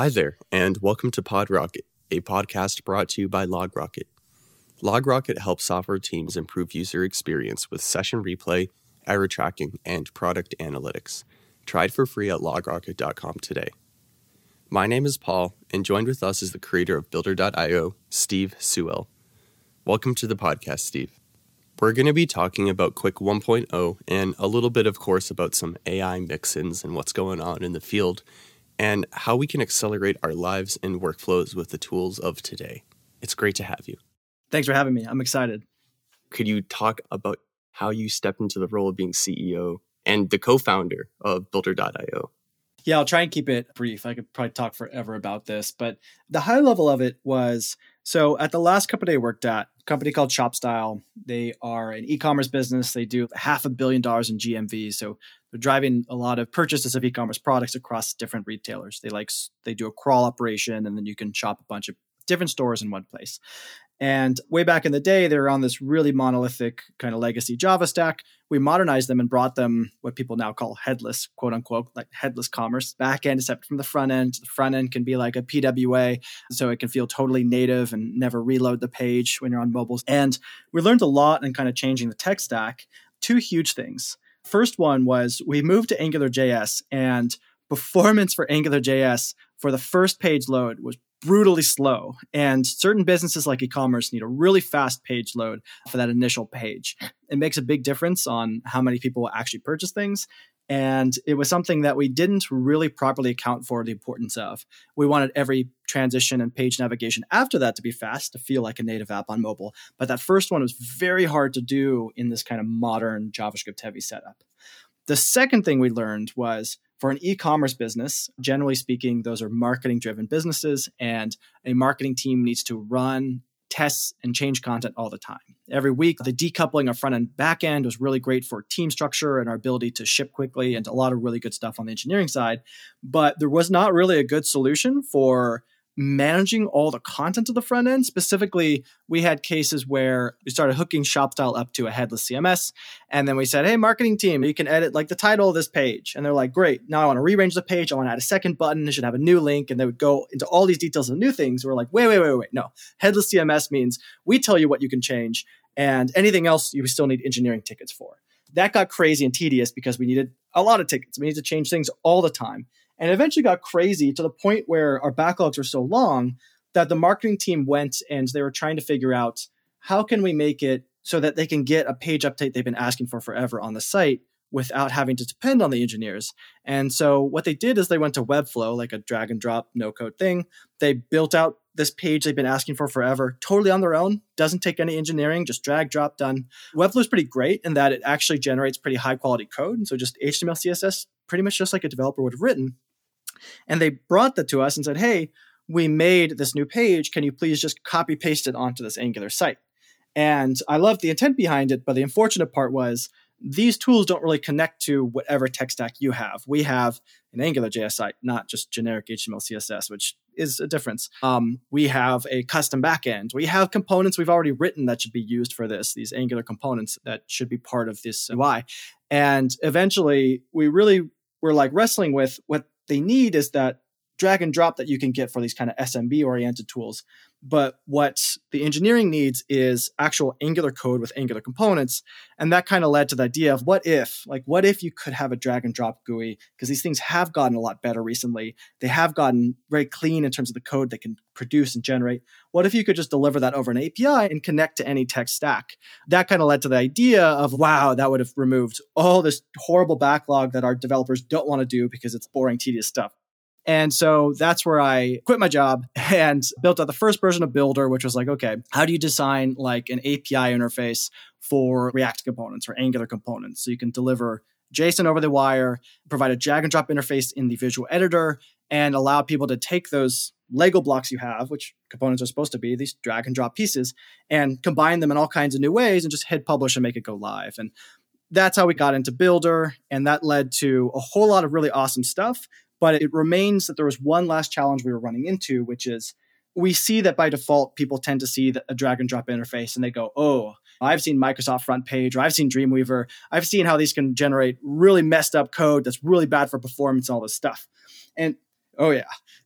Hi there, and welcome to PodRocket, a podcast brought to you by LogRocket. LogRocket helps software teams improve user experience with session replay, error tracking, and product analytics. Try it for free at logrocket.com today. My name is Paul, and joined with us is the creator of Builder.io, Steve Sewell. Welcome to the podcast, Steve. We're going to be talking about Qwik 1.0 and a little bit, of course, about some AI mix-ins and what's going on in the field and how we can accelerate our lives and workflows with the tools of today. It's great to have you. Thanks for having me. I'm excited. Could you talk about how you stepped into the role of being CEO and the co-founder of Builder.io? Yeah, I'll try and keep it brief. I could probably talk forever about this, but the high level of it was so at the last company I worked at, a company called ShopStyle, they are an e-commerce business. They do half a billion dollars in GMV. So they're driving a lot of purchases of e-commerce products across different retailers. They like they do a crawl operation and then you can shop a bunch of different stores in one place. And way back in the day, they were on this really monolithic kind of legacy Java stack. We modernized them and brought them what people now call headless, quote unquote, like headless commerce. Back end is separate from the front end. The front end can be like a PWA, so it can feel totally native and never reload the page when you're on mobiles. And we learned a lot in kind of changing the tech stack. Two huge things. First one was we moved to AngularJS and performance for AngularJS for the first page load was brutally slow. And certain businesses like e-commerce need a really fast page load for that initial page. It makes a big difference on how many people actually purchase things. And it was something that we didn't really properly account for the importance of. We wanted every transition and page navigation after that to be fast, to feel like a native app on mobile. But that first one was very hard to do in this kind of modern JavaScript heavy setup. The second thing we learned was for an e commerce business, generally speaking, those are marketing driven businesses, and a marketing team needs to run tests and change content all the time. Every week, the decoupling of front end back end was really great for team structure and our ability to ship quickly and a lot of really good stuff on the engineering side. But there was not really a good solution for managing all the content of the front end. Specifically, we had cases where we started hooking ShopStyle up to a headless CMS. And then we said, hey, marketing team, you can edit like the title of this page. And they're like, great. Now I want to rearrange the page. I want to add a second button. It should have a new link. And they would go into all these details of new things. We're like, wait, wait, wait, wait. No. Headless CMS means we tell you what you can change. And anything else you still need engineering tickets for. That got crazy and tedious because we needed a lot of tickets. We needed to change things all the time and eventually got crazy to the point where our backlogs were so long that the marketing team went and they were trying to figure out how can we make it so that they can get a page update they've been asking for forever on the site without having to depend on the engineers. And so what they did is they went to Webflow, like a drag and drop no code thing. They built out this page they've been asking for forever, totally on their own, doesn't take any engineering, just drag, drop, done. Webflow is pretty great in that it actually generates pretty high quality code. And so just HTML, CSS, pretty much just like a developer would have written. And they brought that to us and said, hey, we made this new page. Can you please just copy paste it onto this Angular site? And I loved the intent behind it, but the unfortunate part was these tools don't really connect to whatever tech stack you have. We have an Angular JS site, not just generic HTML, CSS, which is a difference. Um, we have a custom backend. We have components we've already written that should be used for this, these Angular components that should be part of this UI. And eventually, we really were like wrestling with what they need is that drag and drop that you can get for these kind of SMB oriented tools. But what the engineering needs is actual Angular code with Angular components. And that kind of led to the idea of what if, like, what if you could have a drag and drop GUI? Because these things have gotten a lot better recently. They have gotten very clean in terms of the code they can produce and generate. What if you could just deliver that over an API and connect to any tech stack? That kind of led to the idea of, wow, that would have removed all this horrible backlog that our developers don't want to do because it's boring, tedious stuff. And so that's where I quit my job and built out the first version of Builder, which was like, okay, how do you design like an API interface for React components or Angular components? So you can deliver JSON over the wire, provide a drag and drop interface in the visual editor, and allow people to take those Lego blocks you have, which components are supposed to be, these drag and drop pieces, and combine them in all kinds of new ways and just hit publish and make it go live. And that's how we got into Builder. And that led to a whole lot of really awesome stuff. But it remains that there was one last challenge we were running into, which is we see that by default, people tend to see a drag and drop interface and they go, oh, I've seen Microsoft Front Page or I've seen Dreamweaver. I've seen how these can generate really messed up code that's really bad for performance and all this stuff. And oh, yeah.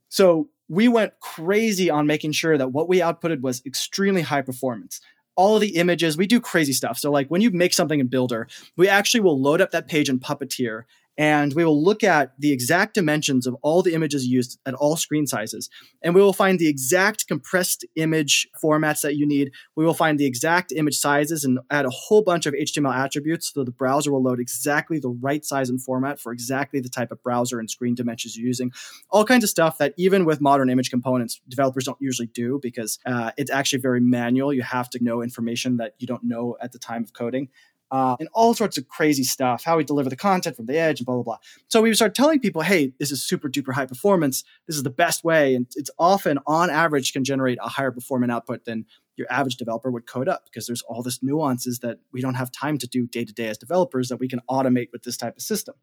So we went crazy on making sure that what we outputted was extremely high performance all of the images we do crazy stuff so like when you make something in builder we actually will load up that page in puppeteer and we will look at the exact dimensions of all the images used at all screen sizes. And we will find the exact compressed image formats that you need. We will find the exact image sizes and add a whole bunch of HTML attributes so the browser will load exactly the right size and format for exactly the type of browser and screen dimensions you're using. All kinds of stuff that even with modern image components, developers don't usually do because uh, it's actually very manual. You have to know information that you don't know at the time of coding uh, and all sorts of crazy stuff, how we deliver the content from the edge and blah, blah, blah. So we start telling people, hey, this is super duper high performance. This is the best way. And it's often, on average, can generate a higher performing output than your average developer would code up because there's all this nuances that we don't have time to do day to day as developers that we can automate with this type of system.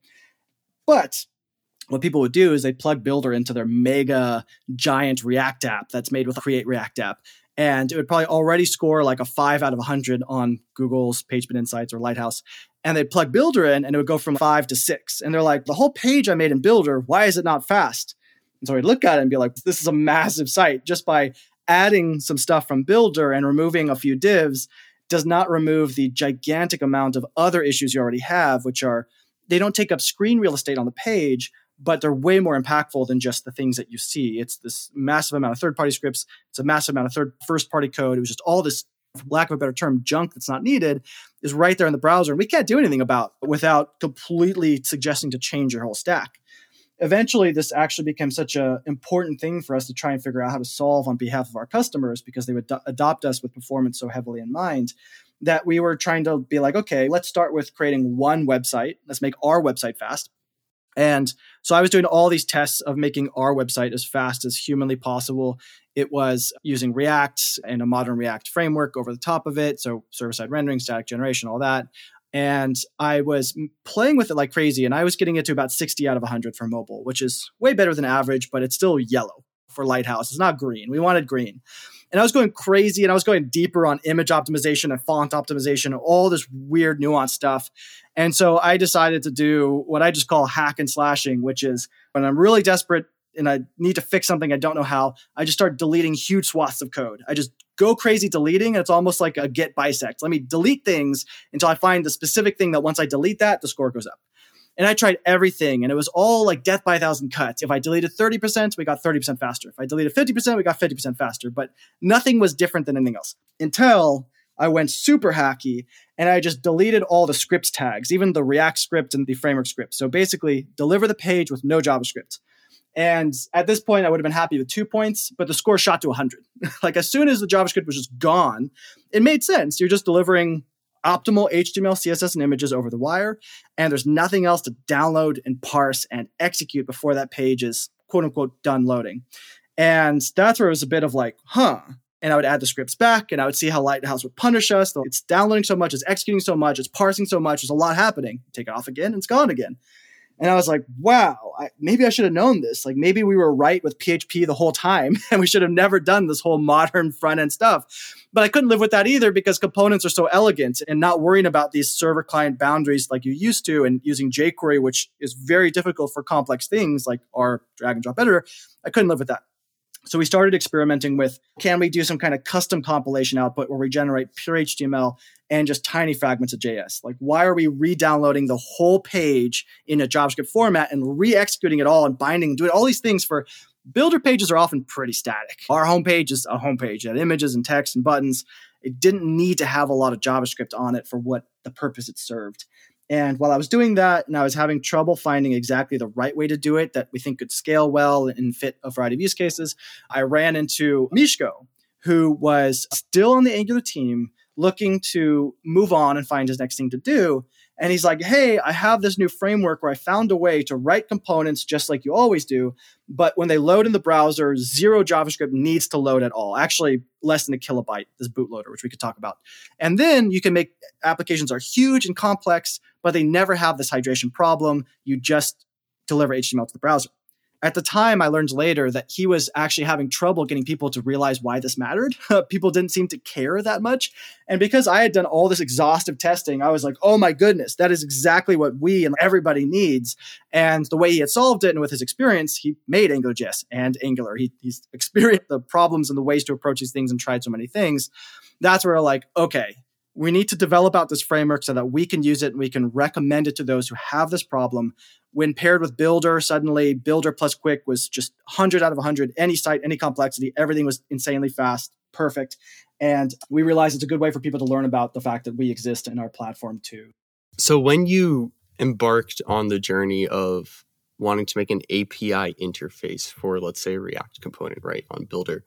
But what people would do is they plug Builder into their mega giant React app that's made with Create React app and it would probably already score like a five out of 100 on Google's PageSpeed Insights or Lighthouse. And they'd plug Builder in and it would go from five to six. And they're like, the whole page I made in Builder, why is it not fast? And so we'd look at it and be like, this is a massive site. Just by adding some stuff from Builder and removing a few divs does not remove the gigantic amount of other issues you already have, which are they don't take up screen real estate on the page, but they're way more impactful than just the things that you see. It's this massive amount of third party scripts. It's a massive amount of third first party code. It was just all this, for lack of a better term, junk that's not needed is right there in the browser. And we can't do anything about without completely suggesting to change your whole stack. Eventually, this actually became such an important thing for us to try and figure out how to solve on behalf of our customers because they would do- adopt us with performance so heavily in mind that we were trying to be like, okay, let's start with creating one website. Let's make our website fast and so I was doing all these tests of making our website as fast as humanly possible. It was using React and a modern React framework over the top of it. So server side rendering, static generation, all that. And I was playing with it like crazy. And I was getting it to about 60 out of 100 for mobile, which is way better than average, but it's still yellow for Lighthouse. It's not green. We wanted green. And I was going crazy and I was going deeper on image optimization and font optimization all this weird nuanced stuff. And so I decided to do what I just call hack and slashing, which is when I'm really desperate and I need to fix something I don't know how, I just start deleting huge swaths of code. I just go crazy deleting. And it's almost like a git bisect. Let me delete things until I find the specific thing that once I delete that, the score goes up. And I tried everything, and it was all like death by a thousand cuts. If I deleted 30%, we got 30% faster. If I deleted 50%, we got 50% faster. But nothing was different than anything else until I went super hacky and I just deleted all the scripts tags, even the React script and the framework script. So basically, deliver the page with no JavaScript. And at this point, I would have been happy with two points, but the score shot to 100. like as soon as the JavaScript was just gone, it made sense. You're just delivering optimal HTML, CSS, and images over the wire. And there's nothing else to download and parse and execute before that page is quote unquote done loading. And that's where it was a bit of like, huh. And I would add the scripts back and I would see how Lighthouse would punish us. It's downloading so much, it's executing so much, it's parsing so much, there's a lot happening. Take it off again, and it's gone again. And I was like, wow, I, maybe I should have known this. Like maybe we were right with PHP the whole time and we should have never done this whole modern front end stuff. But I couldn't live with that either because components are so elegant and not worrying about these server client boundaries like you used to and using jQuery, which is very difficult for complex things like our drag and drop editor. I couldn't live with that. So we started experimenting with can we do some kind of custom compilation output where we generate pure HTML and just tiny fragments of JS? Like, why are we re downloading the whole page in a JavaScript format and re executing it all and binding, doing all these things for builder pages are often pretty static. Our homepage is a homepage, it had images and text and buttons. It didn't need to have a lot of JavaScript on it for what the purpose it served. And while I was doing that and I was having trouble finding exactly the right way to do it that we think could scale well and fit a variety of use cases, I ran into Mishko, who was still on the Angular team looking to move on and find his next thing to do. And he's like, hey, I have this new framework where I found a way to write components just like you always do. But when they load in the browser, zero JavaScript needs to load at all. Actually, less than a kilobyte, this bootloader, which we could talk about. And then you can make applications are huge and complex, but they never have this hydration problem. You just deliver HTML to the browser. At the time, I learned later that he was actually having trouble getting people to realize why this mattered. people didn't seem to care that much. And because I had done all this exhaustive testing, I was like, oh my goodness, that is exactly what we and everybody needs. And the way he had solved it and with his experience, he made AngularJS and Angular. He, he's experienced the problems and the ways to approach these things and tried so many things. That's where like, okay, we need to develop out this framework so that we can use it and we can recommend it to those who have this problem. When paired with Builder, suddenly Builder plus Qwik was just 100 out of 100. Any site, any complexity, everything was insanely fast, perfect. And we realized it's a good way for people to learn about the fact that we exist in our platform too. So when you embarked on the journey of wanting to make an API interface for, let's say, a React component, right, on Builder,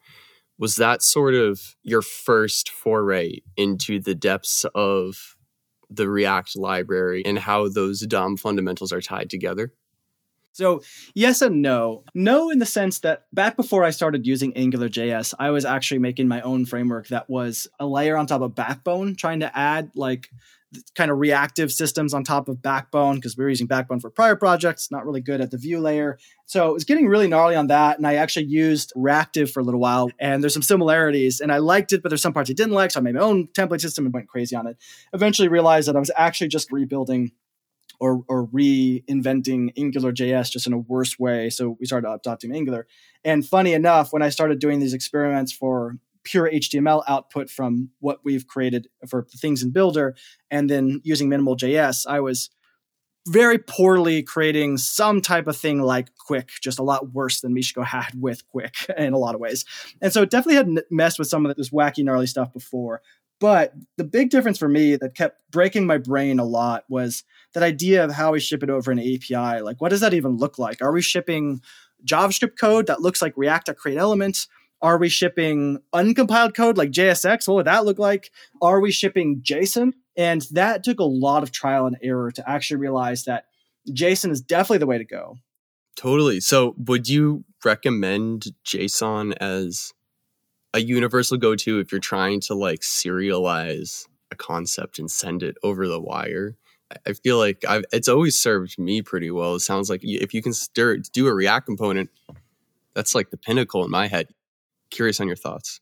was that sort of your first foray into the depths of the React library and how those DOM fundamentals are tied together? So, yes and no. No, in the sense that back before I started using AngularJS, I was actually making my own framework that was a layer on top of Backbone, trying to add like kind of reactive systems on top of Backbone because we were using Backbone for prior projects, not really good at the view layer. So it was getting really gnarly on that. And I actually used Ractive for a little while and there's some similarities and I liked it, but there's some parts I didn't like. So I made my own template system and went crazy on it. Eventually realized that I was actually just rebuilding or, or reinventing AngularJS just in a worse way. So we started adopting Angular. And funny enough, when I started doing these experiments for pure HTML output from what we've created for things in Builder, and then using minimal JS, I was very poorly creating some type of thing like Qwik, just a lot worse than Mishko had with Qwik in a lot of ways. And so it definitely had messed with some of this wacky, gnarly stuff before. But the big difference for me that kept breaking my brain a lot was that idea of how we ship it over an API. Like, what does that even look like? Are we shipping JavaScript code that looks like React create elements? Are we shipping uncompiled code like JSX? What would that look like? Are we shipping JSON? And that took a lot of trial and error to actually realize that JSON is definitely the way to go. Totally. So, would you recommend JSON as a universal go to if you're trying to like serialize a concept and send it over the wire? I feel like I've, it's always served me pretty well. It sounds like if you can stir, do a React component, that's like the pinnacle in my head curious on your thoughts.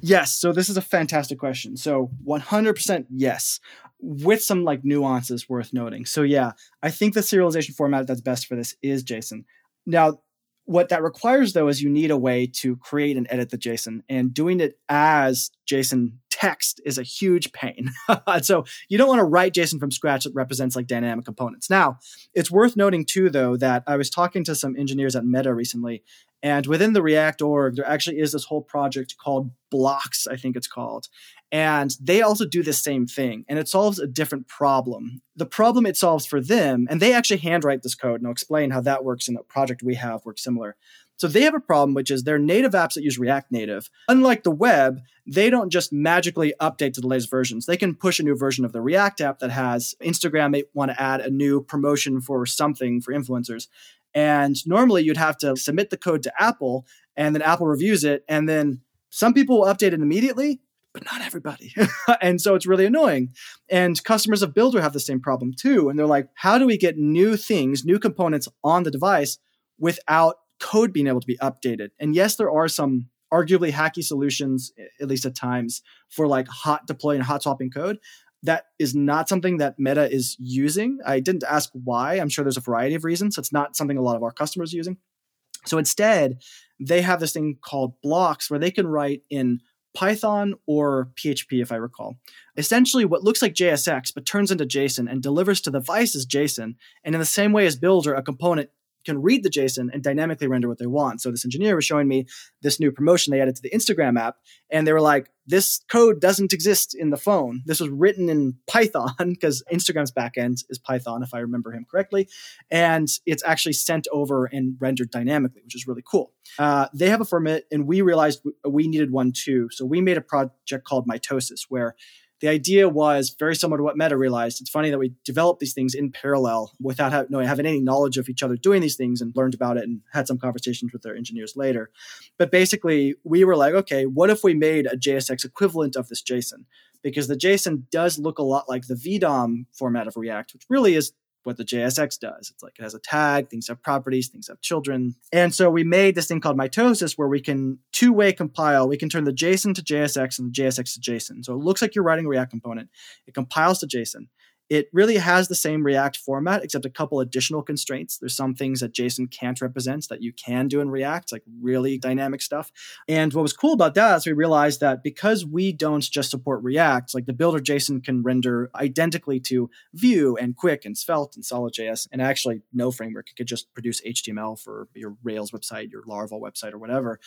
Yes. So this is a fantastic question. So 100% yes, with some like nuances worth noting. So yeah, I think the serialization format that's best for this is JSON. Now, what that requires though is you need a way to create and edit the JSON, and doing it as JSON text is a huge pain. so you don't want to write JSON from scratch that represents like dynamic components. Now, it's worth noting too, though, that I was talking to some engineers at Meta recently, and within the React org, there actually is this whole project called Bloks, I think it's called. And they also do the same thing, and it solves a different problem. The problem it solves for them, and they actually handwrite this code, and I'll explain how that works in a project we have works similar. So they have a problem, which is their native apps that use React Native. Unlike the web, they don't just magically update to the latest versions. They can push a new version of the React app that has Instagram may want to add a new promotion for something for influencers. And normally you'd have to submit the code to Apple and then Apple reviews it. And then some people will update it immediately, but not everybody. and so it's really annoying. And customers of Builder have the same problem too. And they're like, how do we get new things, new components on the device without code being able to be updated? And yes, there are some arguably hacky solutions, at least at times, for like hot deploy and hot swapping code that is not something that Meta is using. I didn't ask why. I'm sure there's a variety of reasons. It's not something a lot of our customers are using. So instead, they have this thing called Bloks where they can write in Python or PHP, if I recall. Essentially, what looks like JSX but turns into JSON and delivers to the device as JSON. And in the same way as Builder, a component can read the JSON and dynamically render what they want. So this engineer was showing me this new promotion they added to the Instagram app, and they were like, "This code doesn't exist in the phone. This was written in Python because Instagram's backend is Python, if I remember him correctly, and it's actually sent over and rendered dynamically, which is really cool." Uh, they have a permit, and we realized we needed one too, so we made a project called Mitosis, where the idea was very similar to what Meta realized. It's funny that we developed these things in parallel without have, having any knowledge of each other doing these things and learned about it and had some conversations with their engineers later. But basically, we were like, okay, what if we made a JSX equivalent of this JSON? Because the JSON does look a lot like the VDOM format of React, which really is what the JSX does. It's like it has a tag, things have properties, things have children. And so we made this thing called mitosis where we can two way compile. We can turn the JSON to JSX and the JSX to JSON. So it looks like you're writing a React component. It compiles to JSON. It really has the same React format, except a couple additional constraints. There's some things that JSON can't represent that you can do in React, like really dynamic stuff. And what was cool about that is we realized that because we don't just support React, like the builder JSON can render identically to Vue and Qwik and Svelte and SolidJS, and actually no framework. It could just produce HTML for your Rails website, your Laravel website, or whatever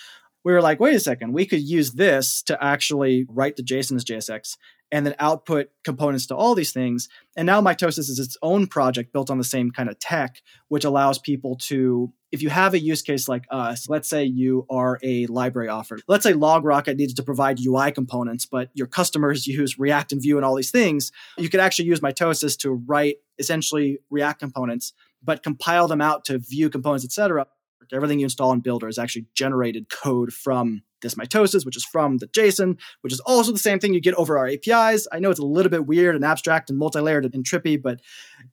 we were like, wait a second, we could use this to actually write the JSON as JSX and then output components to all these things. And now Mitosis is its own project built on the same kind of tech, which allows people to, if you have a use case like us, let's say you are a library offer. Let's say LogRocket needs to provide UI components, but your customers use React and Vue and all these things. You could actually use Mitosis to write essentially React components, but compile them out to Vue components, etc. Everything you install in Builder is actually generated code from this mitosis, which is from the JSON, which is also the same thing you get over our APIs. I know it's a little bit weird and abstract and multi-layered and trippy, but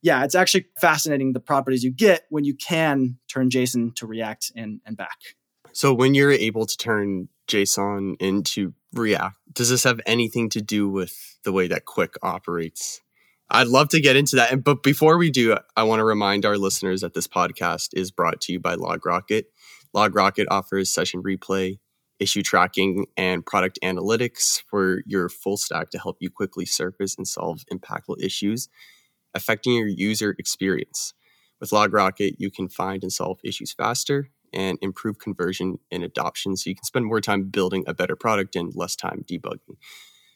yeah, it's actually fascinating the properties you get when you can turn JSON to React and, and back. So when you're able to turn JSON into React, does this have anything to do with the way that Qwik operates? I'd love to get into that. But before we do, I want to remind our listeners that this podcast is brought to you by LogRocket. LogRocket offers session replay, issue tracking, and product analytics for your full stack to help you quickly surface and solve impactful issues affecting your user experience. With LogRocket, you can find and solve issues faster and improve conversion and adoption so you can spend more time building a better product and less time debugging.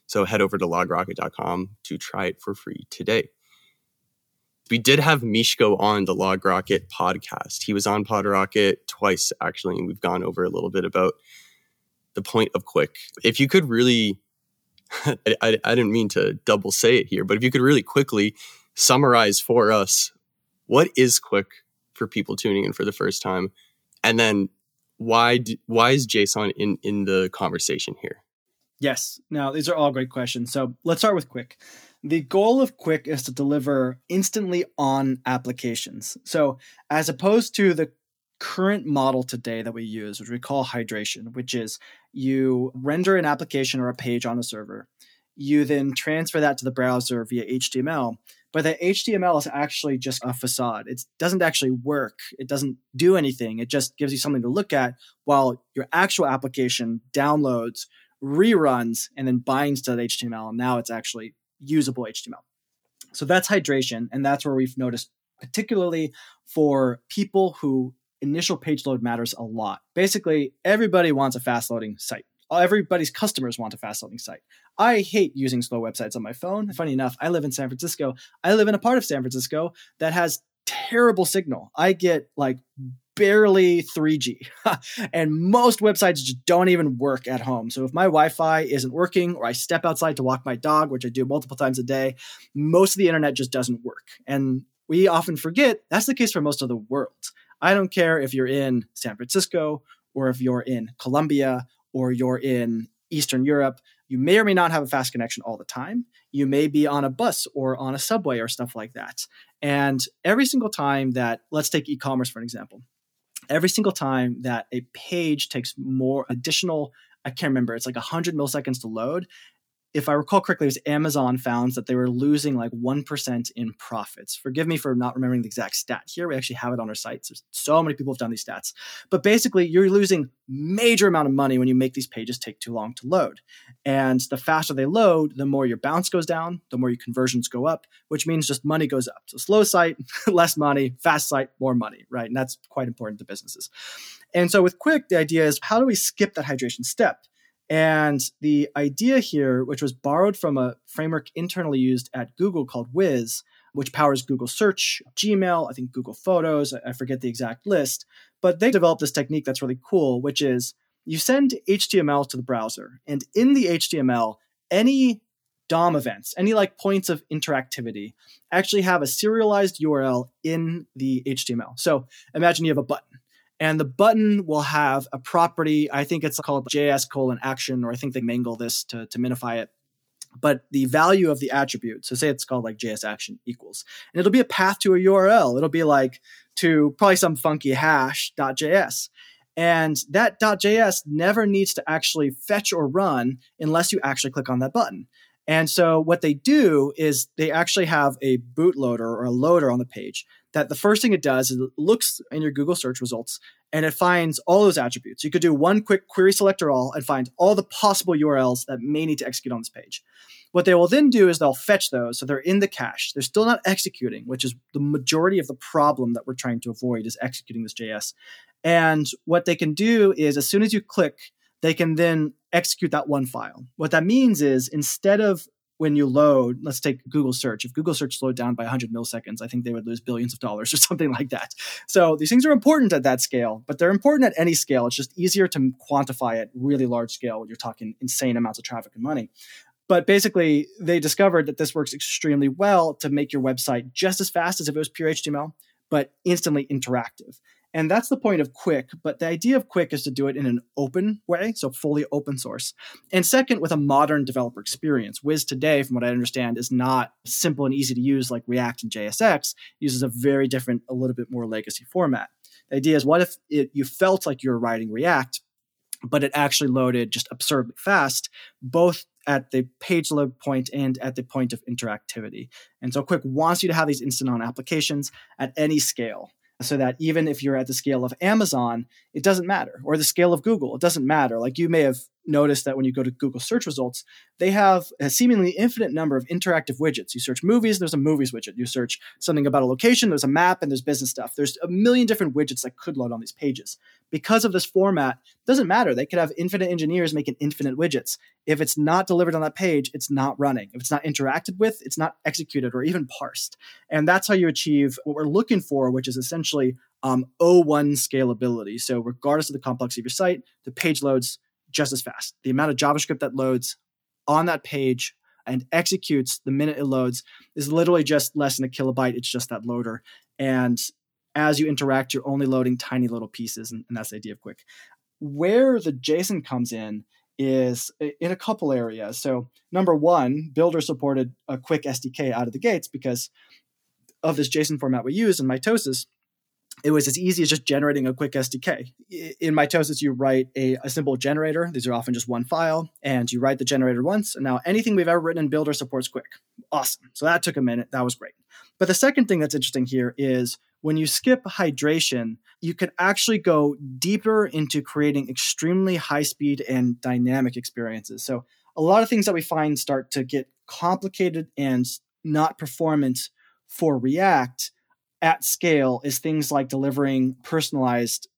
So head over to logrocket.com to try it for free today. We did have Mishko on the LogRocket podcast. He was on PodRocket twice, actually, and we've gone over a little bit about the point of Qwik. If you could really, I, I, I didn't mean to double say it here, but if you could really quickly summarize for us what is Qwik for people tuning in for the first time, and then why why is JSON in in the conversation here? Yes. Now these are all great questions. So let's start with Qwik. The goal of Qwik is to deliver instantly on applications. So as opposed to the current model today that we use, which we call hydration, which is you render an application or a page on a server. You then transfer that to the browser via HTML. But the HTML is actually just a facade. It doesn't actually work. It doesn't do anything. It just gives you something to look at while your actual application downloads, reruns, and then binds to that HTML. And now it's actually usable HTML. So that's hydration. And that's where we've noticed, particularly for people who initial page load matters a lot. Basically, everybody wants a fast loading site. Everybody's customers want a fast loading site. I hate using slow websites on my phone. Funny enough, I live in San Francisco. I live in a part of San Francisco that has terrible signal. I get like barely 3G. and most websites just don't even work at home. So if my Wi Fi isn't working or I step outside to walk my dog, which I do multiple times a day, most of the internet just doesn't work. And we often forget that's the case for most of the world. I don't care if you're in San Francisco or if you're in Colombia or you're in Eastern Europe. You may or may not have a fast connection all the time. You may be on a bus or on a subway or stuff like that. And every single time that, let's take e commerce for an example, every single time that a page takes more additional, I can't remember, it's like 100 milliseconds to load, if I recall correctly, it was Amazon found that they were losing like 1% in profits. Forgive me for not remembering the exact stat here. We actually have it on our site. There's so many people have done these stats. But basically, you're losing major amount of money when you make these pages take too long to load. And the faster they load, the more your bounce goes down, the more your conversions go up, which means just money goes up. So slow site, less money, fast site, more money, right? And that's quite important to businesses. And so with Qwik, the idea is how do we skip that hydration step? And the idea here, which was borrowed from a framework internally used at Google called Wiz, which powers Google Search, Gmail, I think Google Photos, I forget the exact list, but they developed this technique that's really cool, which is you send HTML to the browser, and in the HTML, any DOM events, any like points of interactivity, actually have a serialized URL in the HTML. So imagine you have a button and the button will have a property. I think it's called JS colon action, or I think they mangle this to, to minify it. but the value of the attribute, so say it's called like JS action equals, and it'll be a path to a URL. It'll be like to probably some funky hash.js. And that .js never needs to actually fetch or run unless you actually click on that button. And so what they do is they actually have a bootloader or a loader on the page that the first thing it does is it looks in your Google search results and it finds all those attributes. You could do one quick query selector all and find all the possible URLs that may need to execute on this page. What they will then do is they'll fetch those. So they're in the cache. They're still not executing, which is the majority of the problem that we're trying to avoid is executing this JS. And what they can do is as soon as you click, they can then execute that one file. What that means is instead of when you load, let's take Google search. If Google search slowed down by 100 milliseconds, I think they would lose billions of dollars or something like that. So these things are important at that scale, but they're important at any scale. It's just easier to quantify at really large scale when you're talking insane amounts of traffic and money. But basically, they discovered that this works extremely well to make your website just as fast as if it was pure HTML, but instantly interactive. And that's the point of Qwik. But the idea of Qwik is to do it in an open way, so fully open source. And second, with a modern developer experience. Wiz today, from what I understand, is not simple and easy to use like React and JSX, it uses a very different, a little bit more legacy format. The idea is what if it, you felt like you were writing React, but it actually loaded just absurdly fast, both at the page load point and at the point of interactivity. And so Qwik wants you to have these instant on applications at any scale so that even if you're at the scale of Amazon, it doesn't matter, or the scale of Google, it doesn't matter. Like you may have notice that when you go to Google search results, they have a seemingly infinite number of interactive widgets. You search movies, there's a movies widget. You search something about a location, there's a map, and there's business stuff. There's a million different widgets that could load on these pages. Because of this format, doesn't matter. They could have infinite engineers making infinite widgets. If it's not delivered on that page, it's not running. If it's not interacted with, it's not executed or even parsed. And that's how you achieve what we're looking for, which is essentially um, O1 scalability. So regardless of the complexity of your site, the page loads just as fast. The amount of JavaScript that loads on that page and executes the minute it loads is literally just less than a kilobyte. It's just that loader. And as you interact, you're only loading tiny little pieces, and, and that's the idea of Qwik. Where the JSON comes in is in a couple areas. So, number one, Builder supported a Qwik SDK out of the gates because of this JSON format we use in Mitosis it was as easy as just generating a Qwik SDK. In Mitosis, you write a, a, simple generator. These are often just one file, and you write the generator once. And now anything we've ever written in Builder supports Qwik. Awesome. So that took a minute. That was great. But the second thing that's interesting here is when you skip hydration, you can actually go deeper into creating extremely high speed and dynamic experiences. So a lot of things that we find start to get complicated and not performant for React at scale is things like delivering personalized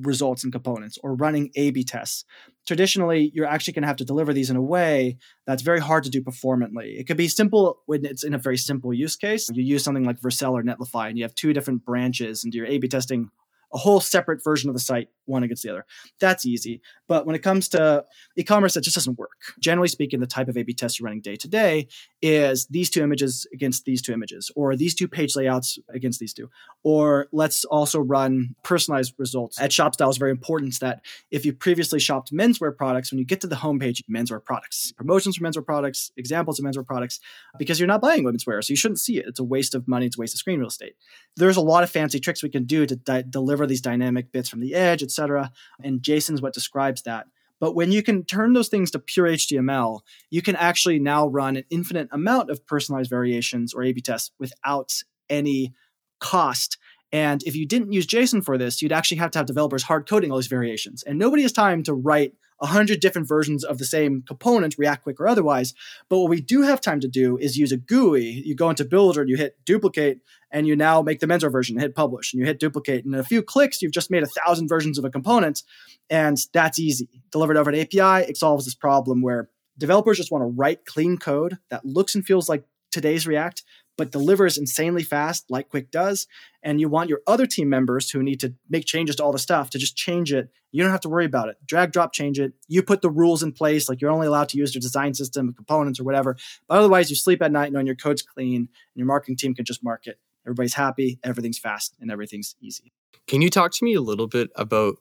results and components or running A B tests. Traditionally, you're actually going to have to deliver these in a way that's very hard to do performantly. It could be simple when it's in a very simple use case. You use something like Vercel or Netlify and you have two different branches and you're A B testing a whole separate version of the site, one against the other. That's easy. But when it comes to e commerce, that just doesn't work. Generally speaking, the type of A B test you're running day to day is these two images against these two images, or these two page layouts against these two. Or let's also run personalized results. At ShopStyle, it's very important that if you previously shopped menswear products, when you get to the homepage, menswear products, promotions for menswear products, examples of menswear products, because you're not buying women's wear, so you shouldn't see it. It's a waste of money, it's a waste of screen real estate. There's a lot of fancy tricks we can do to di- deliver deliver these dynamic bits from the edge, etc. And JSON's what describes that. But when you can turn those things to pure HTML, you can actually now run an infinite amount of personalized variations or A/B tests without any cost. And if you didn't use JSON for this, you'd actually have to have developers hard coding all these variations. And nobody has time to write a hundred different versions of the same component, React Qwik or otherwise. But what we do have time to do is use a GUI. You go into Builder and you hit duplicate, and you now make the menswear version, hit publish, and you hit duplicate. And in a few clicks, you've just made a thousand versions of a component, and that's easy. Delivered over an API, it solves this problem where developers just want to write clean code that looks and feels like today's React, but delivers insanely fast, like Qwik does. And you want your other team members who need to make changes to all the stuff to just change it. You don't have to worry about it. Drag, drop, change it. You put the rules in place, like you're only allowed to use your design system, components, or whatever. But otherwise, you sleep at night knowing your code's clean and your marketing team can just mark it. Everybody's happy, everything's fast, and everything's easy. Can you talk to me a little bit about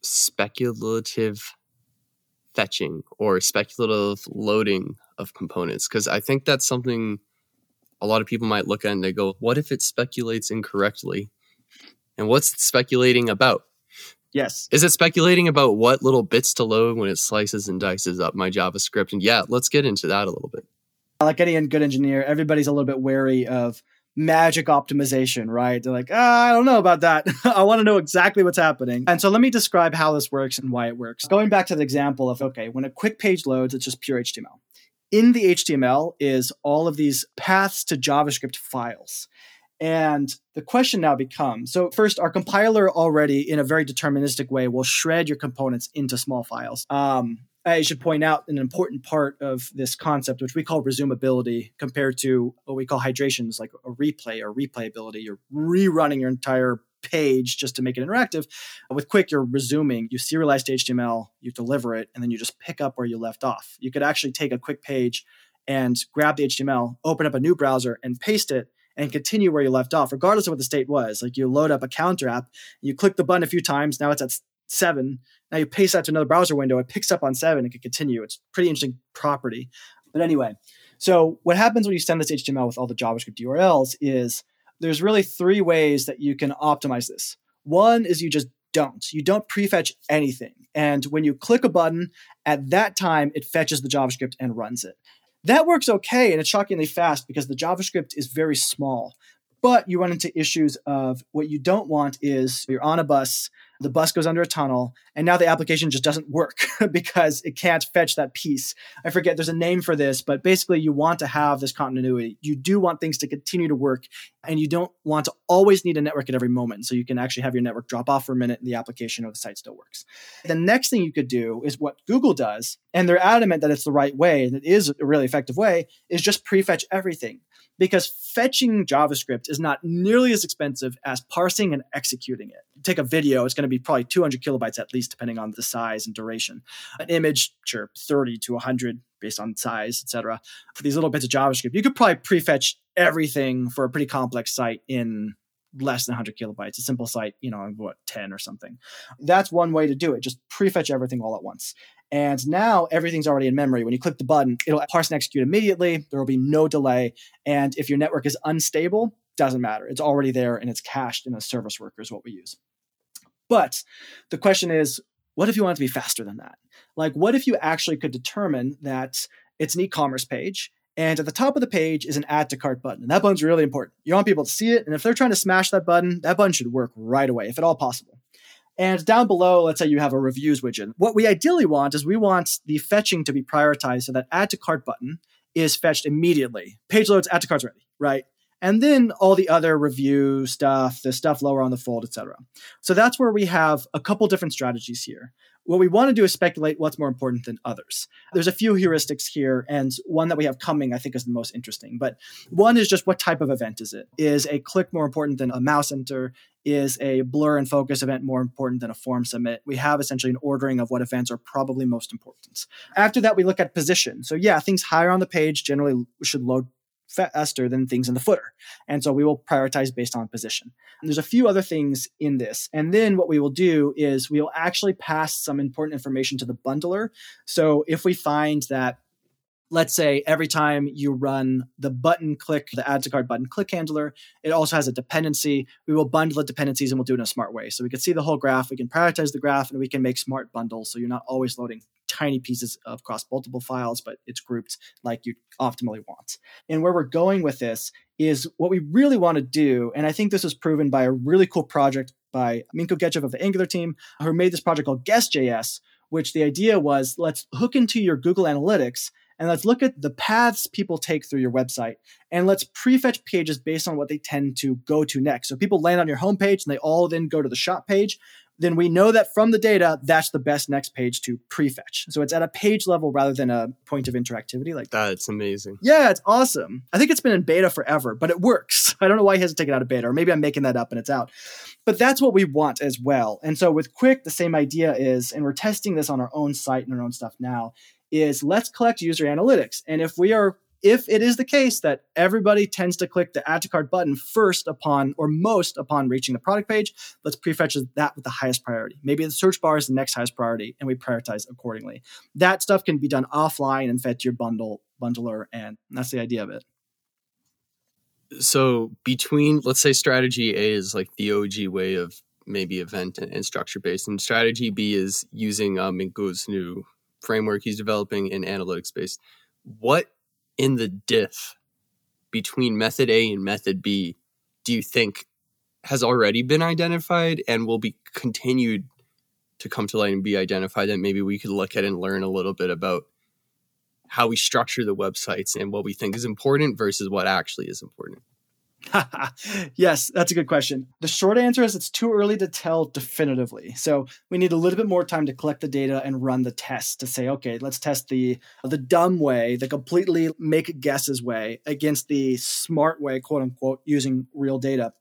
speculative fetching or speculative loading of components? Because I think that's something a lot of people might look at and they go, what if it speculates incorrectly? And what's it speculating about? Yes. Is it speculating about what little bits to load when it slices and dices up my JavaScript? And yeah, let's get into that a little bit. Like any good engineer, everybody's a little bit wary of magic optimization, right? They're like, ah, I don't know about that. I want to know exactly what's happening. And so let me describe how this works and why it works. Going back to the example of, okay, when a Qwik page loads, it's just pure HTML. In the HTML is all of these paths to JavaScript files. And the question now becomes so, first, our compiler already, in a very deterministic way, will shred your components into small files. Um, I should point out an important part of this concept, which we call resumability, compared to what we call hydrations, like a replay or replayability. You're rerunning your entire page just to make it interactive. Uh, with Qwik, you're resuming. You serialize to HTML, you deliver it, and then you just pick up where you left off. You could actually take a Qwik page and grab the HTML, open up a new browser, and paste it and continue where you left off, regardless of what the state was. Like you load up a counter app, you click the button a few times, now it's at seven. Now you paste that to another browser window, it picks up on seven, it can continue. It's pretty interesting property. But anyway, so what happens when you send this HTML with all the JavaScript URLs is there's really three ways that you can optimize this. One is you just don't. You don't prefetch anything. And when you click a button, at that time, it fetches the JavaScript and runs it. That works okay and it's shockingly fast because the JavaScript is very small. But you run into issues of what you don't want is you're on a bus, the bus goes under a tunnel, and now the application just doesn't work because it can't fetch that piece. I forget there's a name for this, but basically you want to have this continuity. You do want things to continue to work, and you don't want to always need a network at every moment. So you can actually have your network drop off for a minute and the application or the site still works. The next thing you could do is what Google does, and they're adamant that it's the right way, and it is a really effective way, is just prefetch everything because fetching JavaScript is not nearly as expensive as parsing and executing it. take a video, it's going to be probably 200 kilobytes at least, depending on the size and duration. An image, sure, 30 to 100 based on size, etc. For these little bits of JavaScript, you could probably prefetch everything for a pretty complex site in less than 100 kilobytes. A simple site, you know, what 10 or something. That's one way to do it. Just prefetch everything all at once. And now everything's already in memory. When you click the button, it'll parse and execute immediately. There will be no delay. And if your network is unstable, doesn't matter. It's already there and it's cached in a service worker is what we use. But the question is, what if you want it to be faster than that? Like, what if you actually could determine that it's an e-commerce page and at the top of the page is an add to cart button. And that button's really important. You want people to see it. And if they're trying to smash that button, that button should work right away, if at all possible. And down below, let's say you have a reviews widget. What we ideally want is we want the fetching to be prioritized so that add to cart button is fetched immediately. Page loads, add to cart's ready, right? And then all the other review stuff, the stuff lower on the fold, etc. So that's where we have a couple different strategies here. What we want to do is speculate what's more important than others. There's a few heuristics here, and one that we have coming, I think, is the most interesting. But one is just what type of event is it? Is a click more important than a mouse enter? Is a blur and focus event more important than a form submit? We have essentially an ordering of what events are probably most important. After that, we look at position. So, yeah, things higher on the page generally should load faster than things in the footer. And so we will prioritize based on position. And there's a few other things in this. And then what we will do is we will actually pass some important information to the bundler. So if we find that let's say every time you run the button click, the add to cart button click handler, it also has a dependency. We will bundle the dependencies and we'll do it in a smart way. So we can see the whole graph, we can prioritize the graph, and we can make smart bundles. So you're not always loading tiny pieces across multiple files, but it's grouped like you optimally want. And where we're going with this is what we really want to do, and I think this was proven by a really cool project by Minko Gechev of the Angular team, who made this project called Guess.js, which the idea was let's hook into your Google Analytics and let's look at the paths people take through your website and let's prefetch pages based on what they tend to go to next. So people land on your homepage and they all then go to the shop page then we know that from the data, that's the best next page to prefetch. So it's at a page level rather than a point of interactivity. Like that's amazing. Yeah, it's awesome. I think it's been in beta forever, but it works. I don't know why he hasn't taken it out of beta, or maybe I'm making that up and it's out. But that's what we want as well. And so with Qwik, the same idea is, and we're testing this on our own site and our own stuff now, is let's collect user analytics. And if we are if it is the case that everybody tends to click the add to cart button first upon or most upon reaching the product page, let's prefetch that with the highest priority. Maybe the search bar is the next highest priority and we prioritize accordingly. That stuff can be done offline and fed to your bundle bundler and that's the idea of it. So between let's say strategy A is like the OG way of maybe event and, structure based and strategy B is using um new framework he's developing in analytics based. What in the diff between method A and method B do you think has already been identified and will be continued to come to light and be identified that maybe we could look at and learn a little bit about how we structure the websites and what we think is important versus what actually is important? yes, that's a good question. The short answer is it's too early to tell definitively. So we need a little bit more time to collect the data and run the test to say, okay, let's test the the dumb way, the completely make guesses way against the smart way, quote unquote, using real data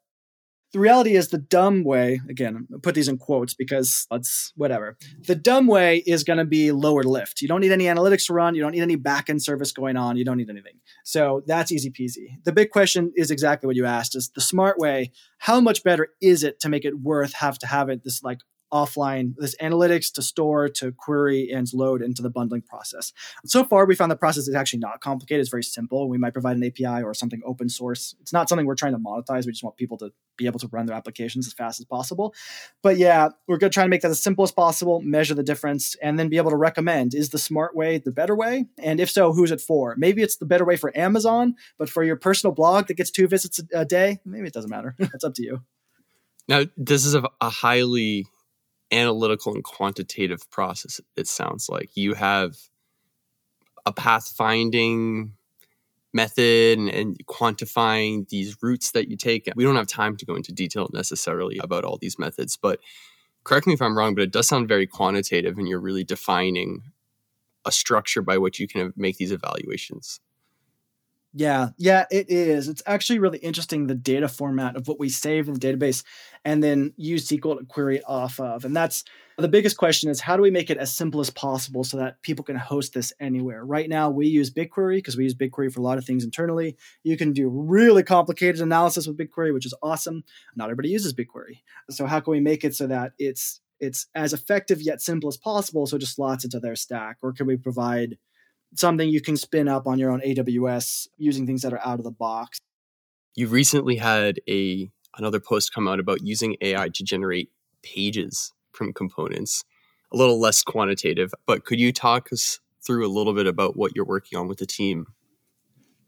the reality is the dumb way again put these in quotes because let's whatever. The dumb way is going to be lower lift. You don't need any analytics to run. You don't need any backend service going on. You don't need anything. So that's easy peasy. The big question is exactly what you asked is the smart way how much better is it to make it worth have to have it this like offline this analytics to store to query and load into the bundling process. So far we found the process is actually not complicated. It's very simple. We might provide an api or something open source. It's not something we're trying to monetize. We just want people to be able to run their applications as fast as possible. But yeah we're going to try to make that as simple as possible measure the difference and then be able to recommend is the smart way the better way? And if so who's it for? Maybe it's the better way for amazon but for your personal blog that gets two visits a day maybe it doesn't matter. It's up to you. Now this is a, a highly analytical and quantitative process it sounds like. You have a pathfinding method and, and, quantifying these routes that you take. We don't have time to go into detail necessarily about all these methods but correct me if i'm wrong but it does sound very quantitative and you're really defining a structure by which you can make these evaluations yeah, yeah, it is. It's actually really interesting the data format of what we save in the database and then use SQL to query it off of. And that's the biggest question is how do we make it as simple as possible so that people can host this anywhere? Right now, we use BigQuery because we use BigQuery for a lot of things internally. You can do really complicated analysis with BigQuery, which is awesome. Not everybody uses BigQuery. So how can we make it so that it's it's as effective yet simple as possible so it just slots into their stack? Or can we provide something you can spin up on your own AWS using things that are out of the box. You recently had a another post come out about using AI to generate pages from components. A little less quantitative, but could you talk us through a little bit about what you're working on with the team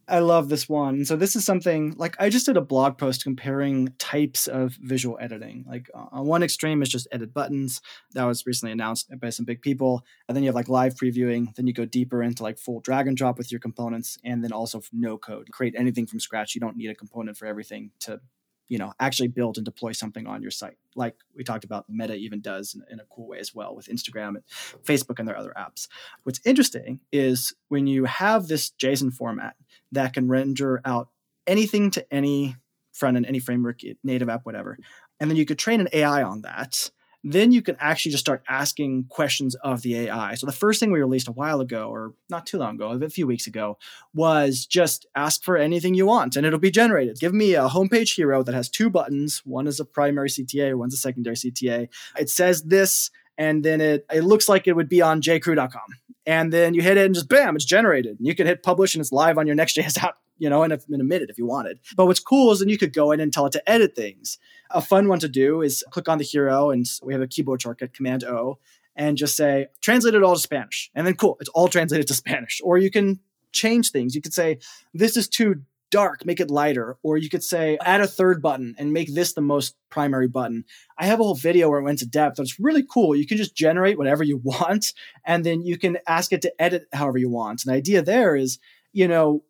I love this one. So this is something like I just did a blog post comparing types of visual editing. Like uh, on one extreme is just edit buttons. That was recently announced by some big people. And then you have like live previewing. Then you go deeper into like full drag and drop with your components and then also no code. Create anything from scratch. You don't need a component for everything to you know actually build and deploy something on your site like we talked about meta even does in, in, a cool way as well with instagram and facebook and their other apps. What's interesting is when you have this json format that can render out anything to any front end any framework native app whatever and then you could train an ai on that then you can actually just start asking questions of the AI. So the first thing we released a while ago, or not too long ago, a few weeks ago, was just ask for anything you want and it'll be generated. Give me a homepage hero that has two buttons. One is a primary CTA, one's a secondary CTA. It says this, and then it, it looks like it would be on jcrew.com. And then you hit it and just bam, it's generated. And you can hit publish and it's live on your Next.js app, you know, in a, in a minute if you wanted. But what's cool is then you could go in and tell it to edit things a fun one to do is click on the hero and we have a keyboard shortcut, Command O, and just say, translate it all to Spanish. And then cool, it's all translated to Spanish. Or you can change things. You could say, this is too dark, make it lighter. Or you could say, add a third button and make this the most primary button. I have a whole video where it went to depth. It's really cool. You can just generate whatever you want, and then you can ask it to edit however you want. And the idea there is, you know,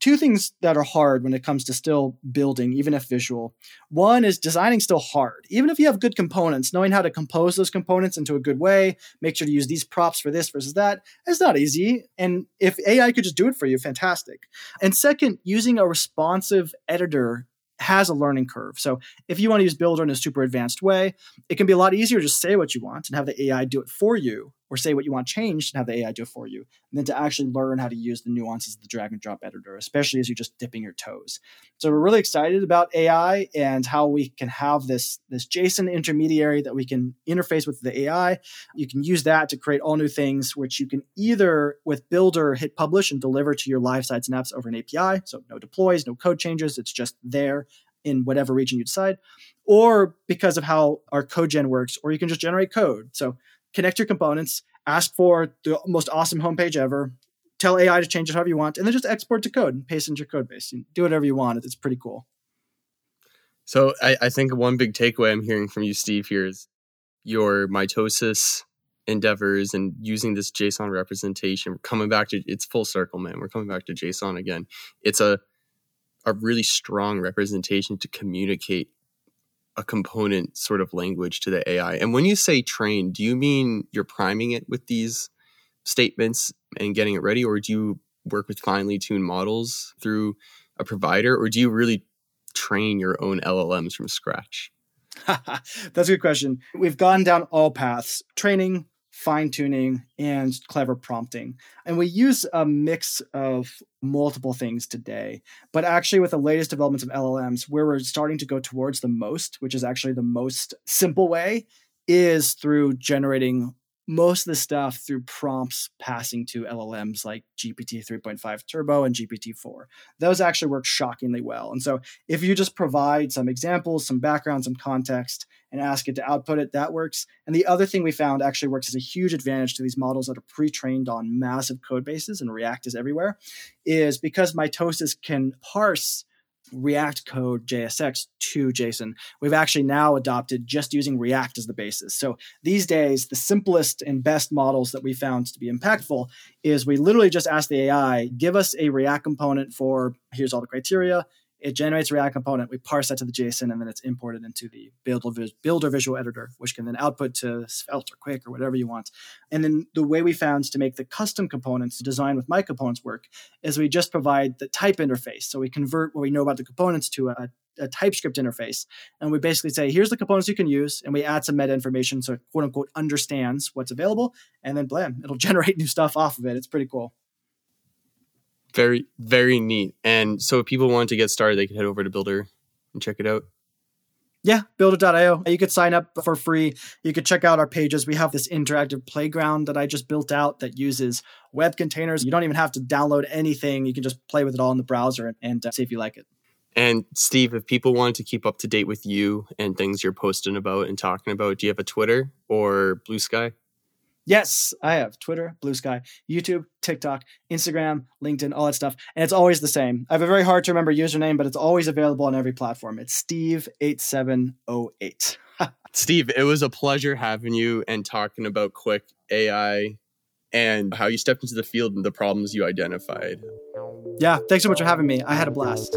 two things that are hard when it comes to still building, even if visual. One is designing still hard. Even if you have good components, knowing how to compose those components into a good way, make sure to use these props for this versus that, it's not easy. And if AI could just do it for you, fantastic. And second, using a responsive editor has a learning curve. So if you want to use Builder in a super advanced way, it can be a lot easier to just say what you want and have the AI do it for you or say what you want changed and have the AI do it for you, and then to actually learn how to use the nuances of the drag and drop editor, especially as you're just dipping your toes. So we're really excited about AI and how we can have this, this JSON intermediary that we can interface with the AI. You can use that to create all new things, which you can either with Builder hit publish and deliver to your live sites and apps over an API. So no deploys, no code changes. It's just there in whatever region you decide, or because of how our code gen works, or you can just generate code. So connect your components, ask for the most awesome homepage ever, tell AI to change it however you want, and then just export to code and paste into your code base. You do whatever you want. It's pretty cool. So I, I think one big takeaway I'm hearing from you, Steve, here is your mitosis endeavors and using this JSON representation. We're coming back to it's full circle, man. We're coming back to JSON again. It's a a really strong representation to communicate a component sort of language to the AI. And when you say train, do you mean you're priming it with these statements and getting it ready, or do you work with finely tuned models through a provider, or do you really train your own LLMs from scratch? That's a good question. We've gone down all paths training, fine tuning, and clever prompting. And we use a mix of multiple things today. But actually, with the latest developments of LLMs, where we're starting to go towards the most, which is actually the most simple way, is through generating most of the stuff through prompts passing to LLMs like GPT 3.5 Turbo and GPT 4. Those actually work shockingly well. And so if you just provide some examples, some background, some context, and ask it to output it, that works. And the other thing we found actually works as a huge advantage to these models that are pre trained on massive code bases and React is everywhere, is because Mitosis can parse React code JSX to JSON. We've actually now adopted just using React as the basis. So these days, the simplest and best models that we found to be impactful is we literally just ask the AI, give us a React component for here's all the criteria, it generates a React component. We parse that to the JSON, and then it's imported into the Builder, Builder Visual Editor, which can then output to Svelte or Qwik or whatever you want. And then the way we found to make the custom components design with my components work is we just provide the type interface. So we convert what we know about the components to a, a TypeScript interface. And we basically say, here's the components you can use. And we add some meta information so it quote unquote understands what's available. And then blam, it'll generate new stuff off of it. It's pretty cool very very neat. And so if people want to get started they can head over to builder and check it out. Yeah builder.io you could sign up for free. You could check out our pages. We have this interactive playground that i just built out that uses web containers. You don't even have to download anything. You can just play with it all in the browser and uh, see if you like it. And steve if people want to keep up to date with you and things you're posting about and talking about do you have a twitter or Bluesky Yes, I have Twitter, Bluesky, YouTube, TikTok, Instagram, LinkedIn, all that stuff. And it's always the same. I have a very hard to remember username, but it's always available on every platform. It's Steve8708. Steve, it was a pleasure having you and talking about Qwik AI and how you stepped into the field and the problems you identified. Yeah, thanks so much for having me. I had a blast.